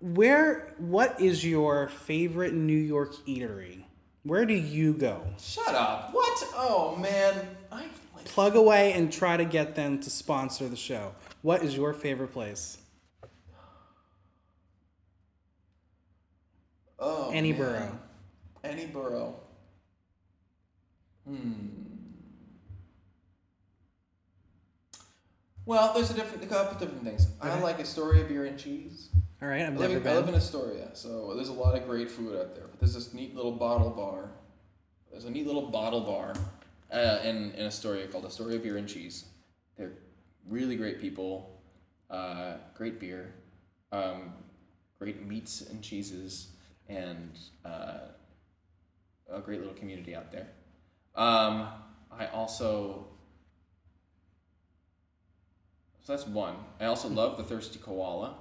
where what is your favorite New York eatery? Where do you go? Shut up. What? Oh man, I like. Plug away and try to get them to sponsor the show. What is your favorite place? Oh, Any man. borough. Any borough. Hmm. Well, there's a different, a couple different things. I like Astoria beer and cheese. All right, I've I live, never in, I live in Astoria, so there's a lot of great food out there. But there's this neat little bottle bar. There's a neat little bottle bar uh, in, in Astoria called Astoria Beer and Cheese. They're really great people, uh, great beer, um, great meats and cheeses, and uh, a great little community out there. Um, I also. So that's one. I also love the Thirsty Koala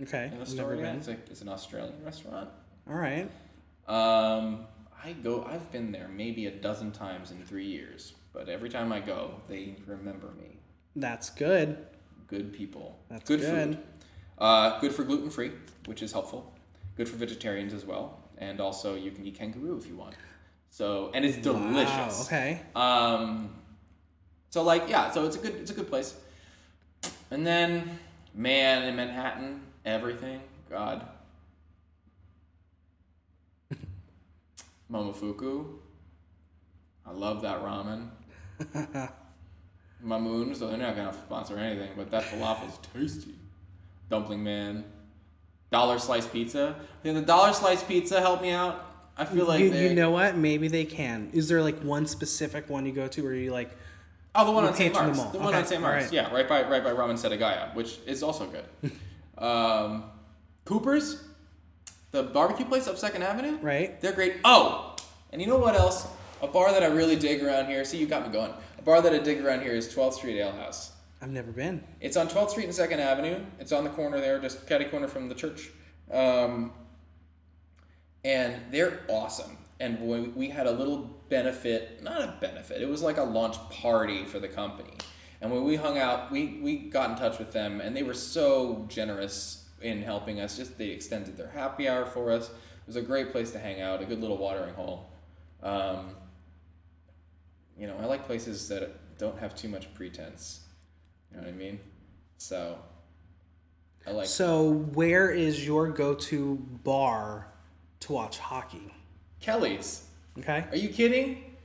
Okay, in Astoria. It's, like, it's an Australian restaurant. All right. Um, I go. I've been there maybe a dozen times in three years, but every time I go, they remember me. That's good. Good people. That's good, good. food. Uh, good for gluten free, which is helpful. Good for vegetarians as well, and also you can eat kangaroo if you want. So and it's delicious. Wow, okay. Um, so like yeah, so it's a good it's a good place. And then man in Manhattan, everything God. Momofuku. I love that ramen. Mamoun, so they're not gonna sponsor anything, but that falafel's tasty. Dumpling Man. Dollar Slice Pizza. Can the Dollar Slice Pizza help me out? I feel like you, you know what? Maybe they can. Is there like one specific one you go to where you like? Oh, the one on St. Mark's. The one Okay, on St. Mark's. alright. Yeah, right by right by Ramen Setagaya, which is also good. um, Cooper's, the barbecue place up Second Avenue. Right. They're great. Oh, and you know what else? A bar that I really dig around here. See, you got me going. A bar that I dig around here is 12th Street Ale House. I've never been. It's on 12th Street and Second Avenue. It's on the corner there, just catty corner from the church. Um, and they're awesome. And when we had a little benefit, not a benefit, it was like a launch party for the company. And when we hung out, we, we got in touch with them, and they were so generous in helping us. Just they extended their happy hour for us. It was a great place to hang out, a good little watering hole. Um, you know, I like places that don't have too much pretense. You know what I mean? So, I like. So, where is your go-to bar to watch hockey? Kelly's. Okay. Are you kidding?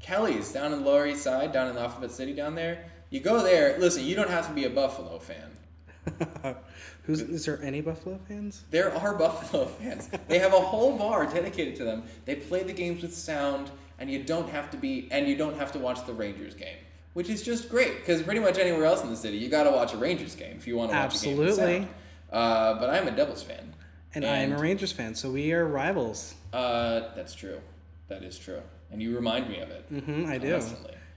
Kelly's down in the Lower East Side, down in the Alphabet City, down there. You go there. Listen, you don't have to be a Buffalo fan. Who's is there any Buffalo fans? There are Buffalo fans. They have a whole bar dedicated to them. They play the games with sound, and you don't have to be, and you don't have to watch the Rangers game, which is just great. Because pretty much anywhere else in the city, you got to watch a Rangers game if you want to watch a game Absolutely. Uh, but I'm a Devils fan. And, I am a Rangers fan, so we are rivals. Uh, that's true. That is true. And you remind me of it. Mm-hmm, I do.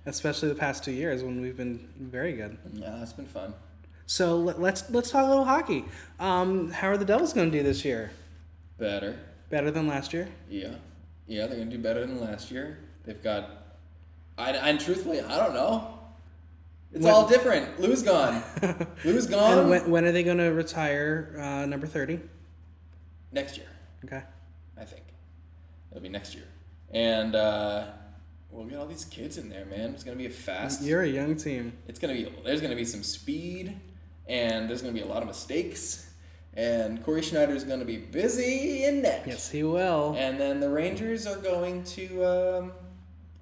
Especially the past two years when we've been very good. Yeah, that's been fun. So let, let's let's talk a little hockey. Um, how are the Devils going to do this year? Better. Better than last year? Yeah. Yeah, they're gonna do better than last year. They've got. I and truthfully, I don't know. It's When- all different. Lou's gone. Lou's gone. And when, when are they going to retire uh, number thirty? next year, Okay. I think. It'll be next year, and uh, we'll get all these kids in there, man. It's gonna be a fast. You're a young team. It's gonna be. There's gonna be some speed, and there's gonna be a lot of mistakes. And Cory Schneider is gonna be busy in net. Yes, he will. And then the Rangers are going to um,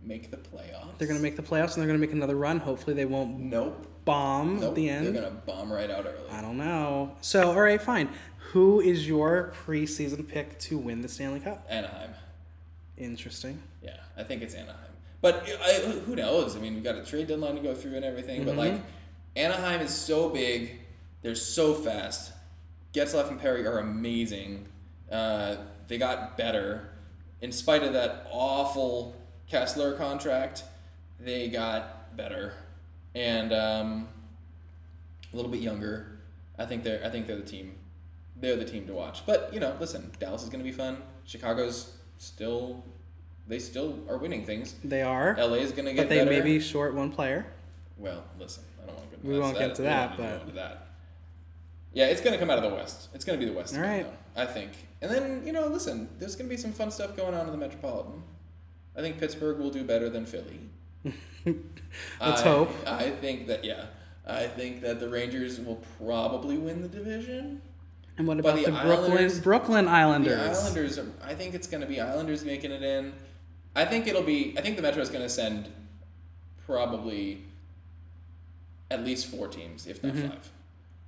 make the playoffs. They're going to make the playoffs and they're going to make another run. Hopefully, they won't Nope. bomb Nope. at the end. They're gonna bomb right out early. I don't know. So, all right, fine. Who is your preseason pick to win the Stanley Cup? Anaheim. Interesting. Yeah, I think it's Anaheim. But I, who knows? I mean, we've got a trade deadline to go through and everything. But like, Anaheim is so big. They're so fast. Getzlaf and Perry are amazing. Uh, they got better. In spite of that awful Kesler contract, they got better. And um, a little bit younger. I think they're I think they're the team. they're the team to watch. But you know, listen, Dallas is going to be fun. Chicago's still, they still are winning things. They are. LA is going to get but they better. may be short one player. Well, listen, I don't want to. We won't get to that, need to go but- into that. Yeah, it's going to come out of the West. It's going to be the West. All right. though, I think. And then you know, listen, there's going to be some fun stuff going on in the Metropolitan. I think Pittsburgh will do better than Philly. Let's I- hope. I think that yeah. I think that the Rangers will probably win the division. And what about the the, Brooklyn Islanders- Brooklyn Islanders? The Islanders. Are, I think it's going to be Islanders making it in. I think it'll be. I think the Metro is going to send probably at least four teams, if not Mm-hmm. five,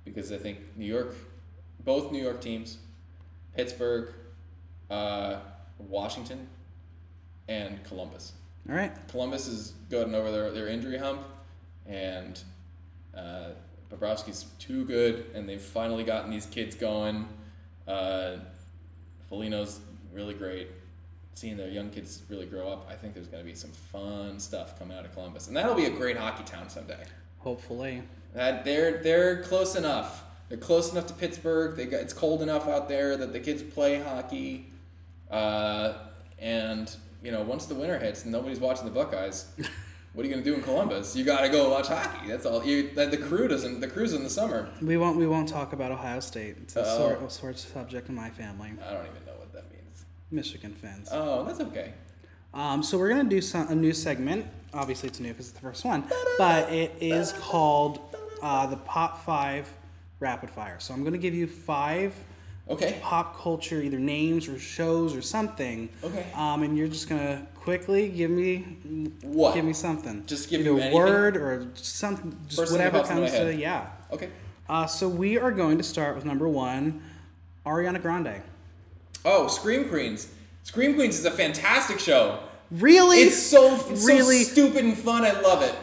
because I think New York, both New York teams, Pittsburgh, uh, Washington, and Columbus. All right. Columbus is gotten over their, their injury hump, and uh, Bobrovsky's too good, and they've finally gotten these kids going. Uh, Foligno's really great. Seeing their young kids really grow up, I think there's going to be some fun stuff coming out of Columbus, and that'll be a great hockey town someday. Hopefully. That they're they're close enough. They're close enough to Pittsburgh. They got it's cold enough out there that the kids play hockey, uh, and you know once the winter hits and nobody's watching the Buckeyes, what are you gonna do in Columbus? You gotta go watch hockey. That's all. You that the crew doesn't. The crew's in the summer. We won't we won't talk about Ohio State. It's a Oh. sore, a sore subject in my family. I don't even know what that means. Michigan fans. Oh, that's okay. Um, so we're gonna do some, a new segment. Obviously, it's new because it's the first one, but it is called uh, the Pop Five Rapid Fire. So I'm gonna give you five Okay. pop culture, either names or shows or something. Okay. Um, and you're just gonna quickly give me What? Give me something. Just give either you a word or something, just First whatever pops into my comes to head. yeah. Okay. Uh, so we are going to start with number one, Ariana Grande. Oh, Scream Queens. Scream Queens is a fantastic show. Really? It's so it's really. so stupid and fun. I love it.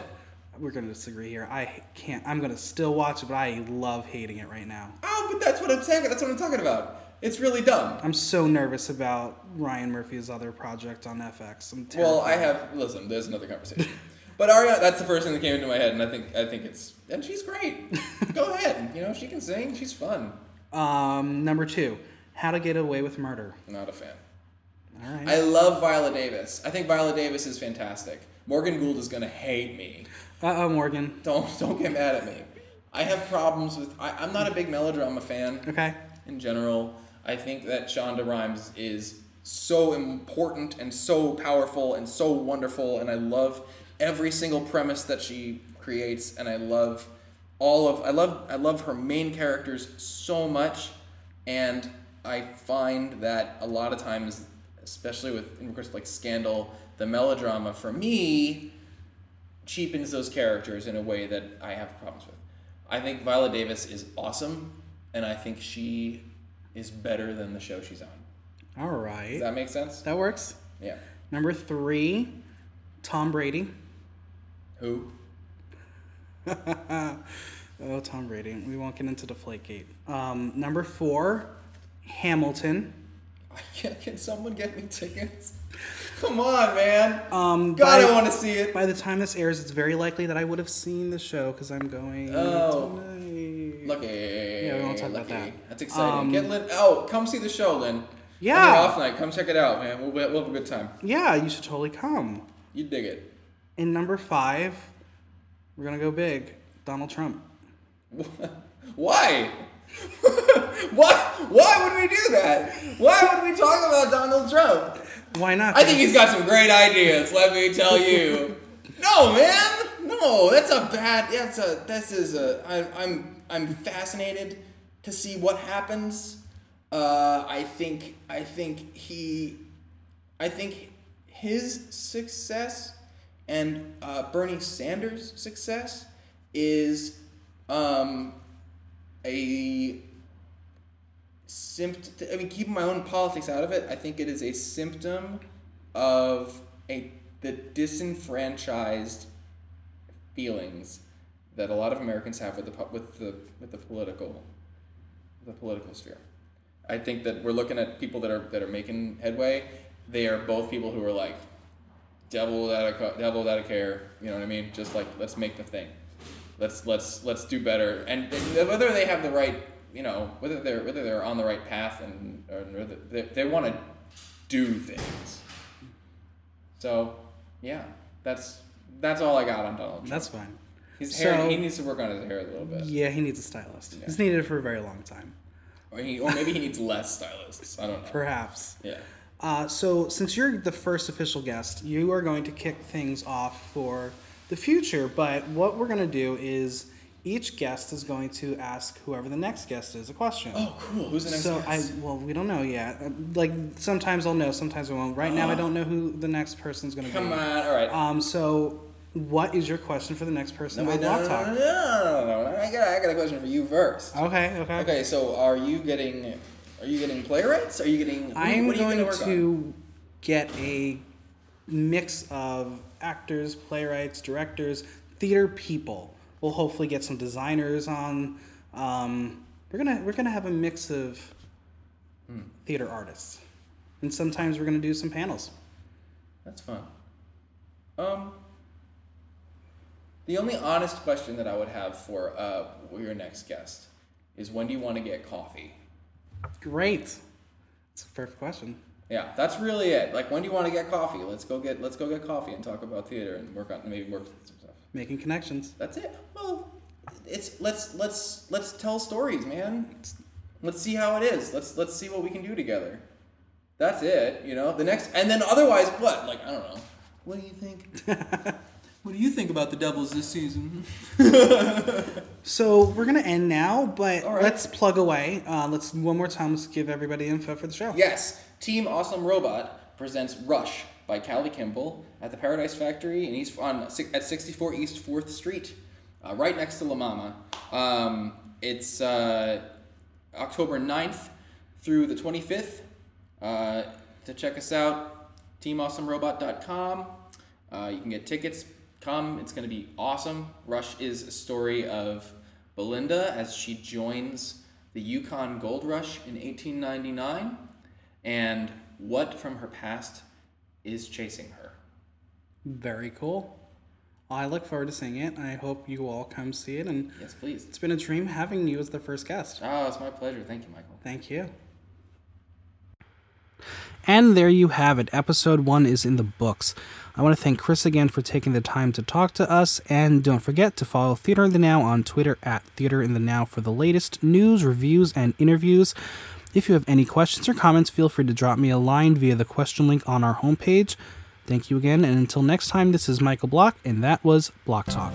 We're gonna disagree here. I can't. I'm gonna still watch it, but I love hating it right now. Oh, but that's what I'm saying. That's what I'm talking about. It's really dumb. I'm so nervous about Ryan Murphy's other project on FX. I'm Well, I have listen. There's another conversation. but Ariana, that's the first thing that came into my head, and I think I think it's and she's great. Go ahead. You know, she can sing. She's fun. Um, number two, How to Get Away with Murder. Not a fan. All right. I love Viola Davis. I think Viola Davis is fantastic. Morgan Gould is gonna hate me. Uh oh, Morgan. Don't don't get mad at me. I have problems with. I, I'm not a big melodrama fan. Okay. in general. I think that Shonda Rhimes is so important and so powerful and so wonderful, and I love every single premise that she creates, and I love all of I love I love her main characters so much, and I find that a lot of times, especially with in regards to like Scandal, the melodrama for me cheapens those characters in a way that I have problems with. I think Viola Davis is awesome, and I think she is better than the show she's on. All right. Does that make sense? that works. Yeah. Number three, Tom Brady. Who? Oh, Tom Brady. We won't get into Deflategate. Um, number four, Hamilton. Can, can someone get me tickets? Come on, man. Um, God, by, I want to see it. by the time this airs, it's very likely that I would have seen the show because I'm going Oh. tonight. Lucky. Yeah, we won't talk about that. That's exciting. Um, get Lynn. Oh, come see the show, Lynn. Yeah. Off night, come check it out, man. We'll, we'll have a good time. Yeah, you should totally come. You dig it. In number five, we're gonna go big. Donald Trump. Why? Why? Why would we do that? Why would we talk about Donald Trump? Why not? I think he's got some great ideas. Let me tell you. No, man. No, that's a bad. That's a. This is a. I, I'm. I'm fascinated to see what happens. Uh, I think. I think he. I think his success and uh, Bernie Sanders' success is um, a symptom. I mean, keeping my own politics out of it, I think it is a symptom of a the disenfranchised feelings that a lot of Americans have with the with the with the political the political sphere. I think that we're looking at people that are that are making headway. They are both people who are like devil without a devil without a care. You know what I mean? Just like let's make the thing. Let's let's let's do better. And, and whether they have the right you know whether they're whether they're on the right path and they, they want to do things. So yeah, that's that's all I got on Donald Trump. That's fine. His hair, So- he needs to work on his hair a little bit. Yeah, he needs a stylist. Yeah. He's needed it for a very long time. Or, he, or maybe he needs less stylists. I don't know. Perhaps. Yeah. Uh, so, since you're the first official guest, you are going to kick things off for the future. But what we're going to do is each guest is going to ask whoever the next guest is a question. Oh, cool. Who's the next so guest? I well, we don't know yet. Uh, Like sometimes I'll know, sometimes I won't. Right now, I don't know who the next person's going to be. Come on. All right. Um. So, what is your question for the next person no, on wait, no, Block no, Talk? no, no, no, no, no. I got, I got a question for you first. Okay. Okay. Okay, so are you getting, are you getting playwrights? Are you getting? I am what are you going gonna on? to get a mix of actors, playwrights, directors, theater people. We'll hopefully get some designers on. Um, we're gonna we're gonna have a mix of Hmm. theater artists, and sometimes we're gonna do some panels. That's fun. Um, the only honest question that I would have for uh, your next guest is when do you want to get coffee? Great, it's a perfect question. Yeah, that's really it. Like, when do you want to get coffee? Let's go get let's go get coffee and talk about theater and work on maybe work. Making connections. That's it. Well, it's let's let's let's tell stories, man. Let's see how it is. Let's let's see what we can do together. That's it. You know, the next and then otherwise what? Like I don't know. What do you think? what do you think about the Devils this season? So we're gonna end now, but right. let's plug away. Uh, let's one more time. Let's give everybody info for the show. Yes, Team Awesome Robot presents Rush by Callie Kimball at the Paradise Factory in East on at 64 East Fourth Street, uh, right next to La Mama. Um, it's uh, October 9th through the 25th. Uh, to check us out, teamawesomerobot.com. Uh, you can get tickets. Come, it's going to be awesome. Rush is a story of Belinda as she joins the Yukon Gold Rush in 1899 and what from her past is chasing her. Very cool. I look forward to seeing it. I hope you all come see it. And Yes, please. it's been a dream having you as the first guest. Oh, it's my pleasure. Thank you, Michael. Thank you. And there you have it. Episode one is in the books. I want to thank Chris again for taking the time to talk to us. And don't forget to follow Theater in the Now on Twitter at Theater in the Now for the latest news, reviews, and interviews. If you have any questions or comments, feel free to drop me a line via the question link on our homepage. Thank you again, and until next time, this is Michael Block, and that was Block Talk.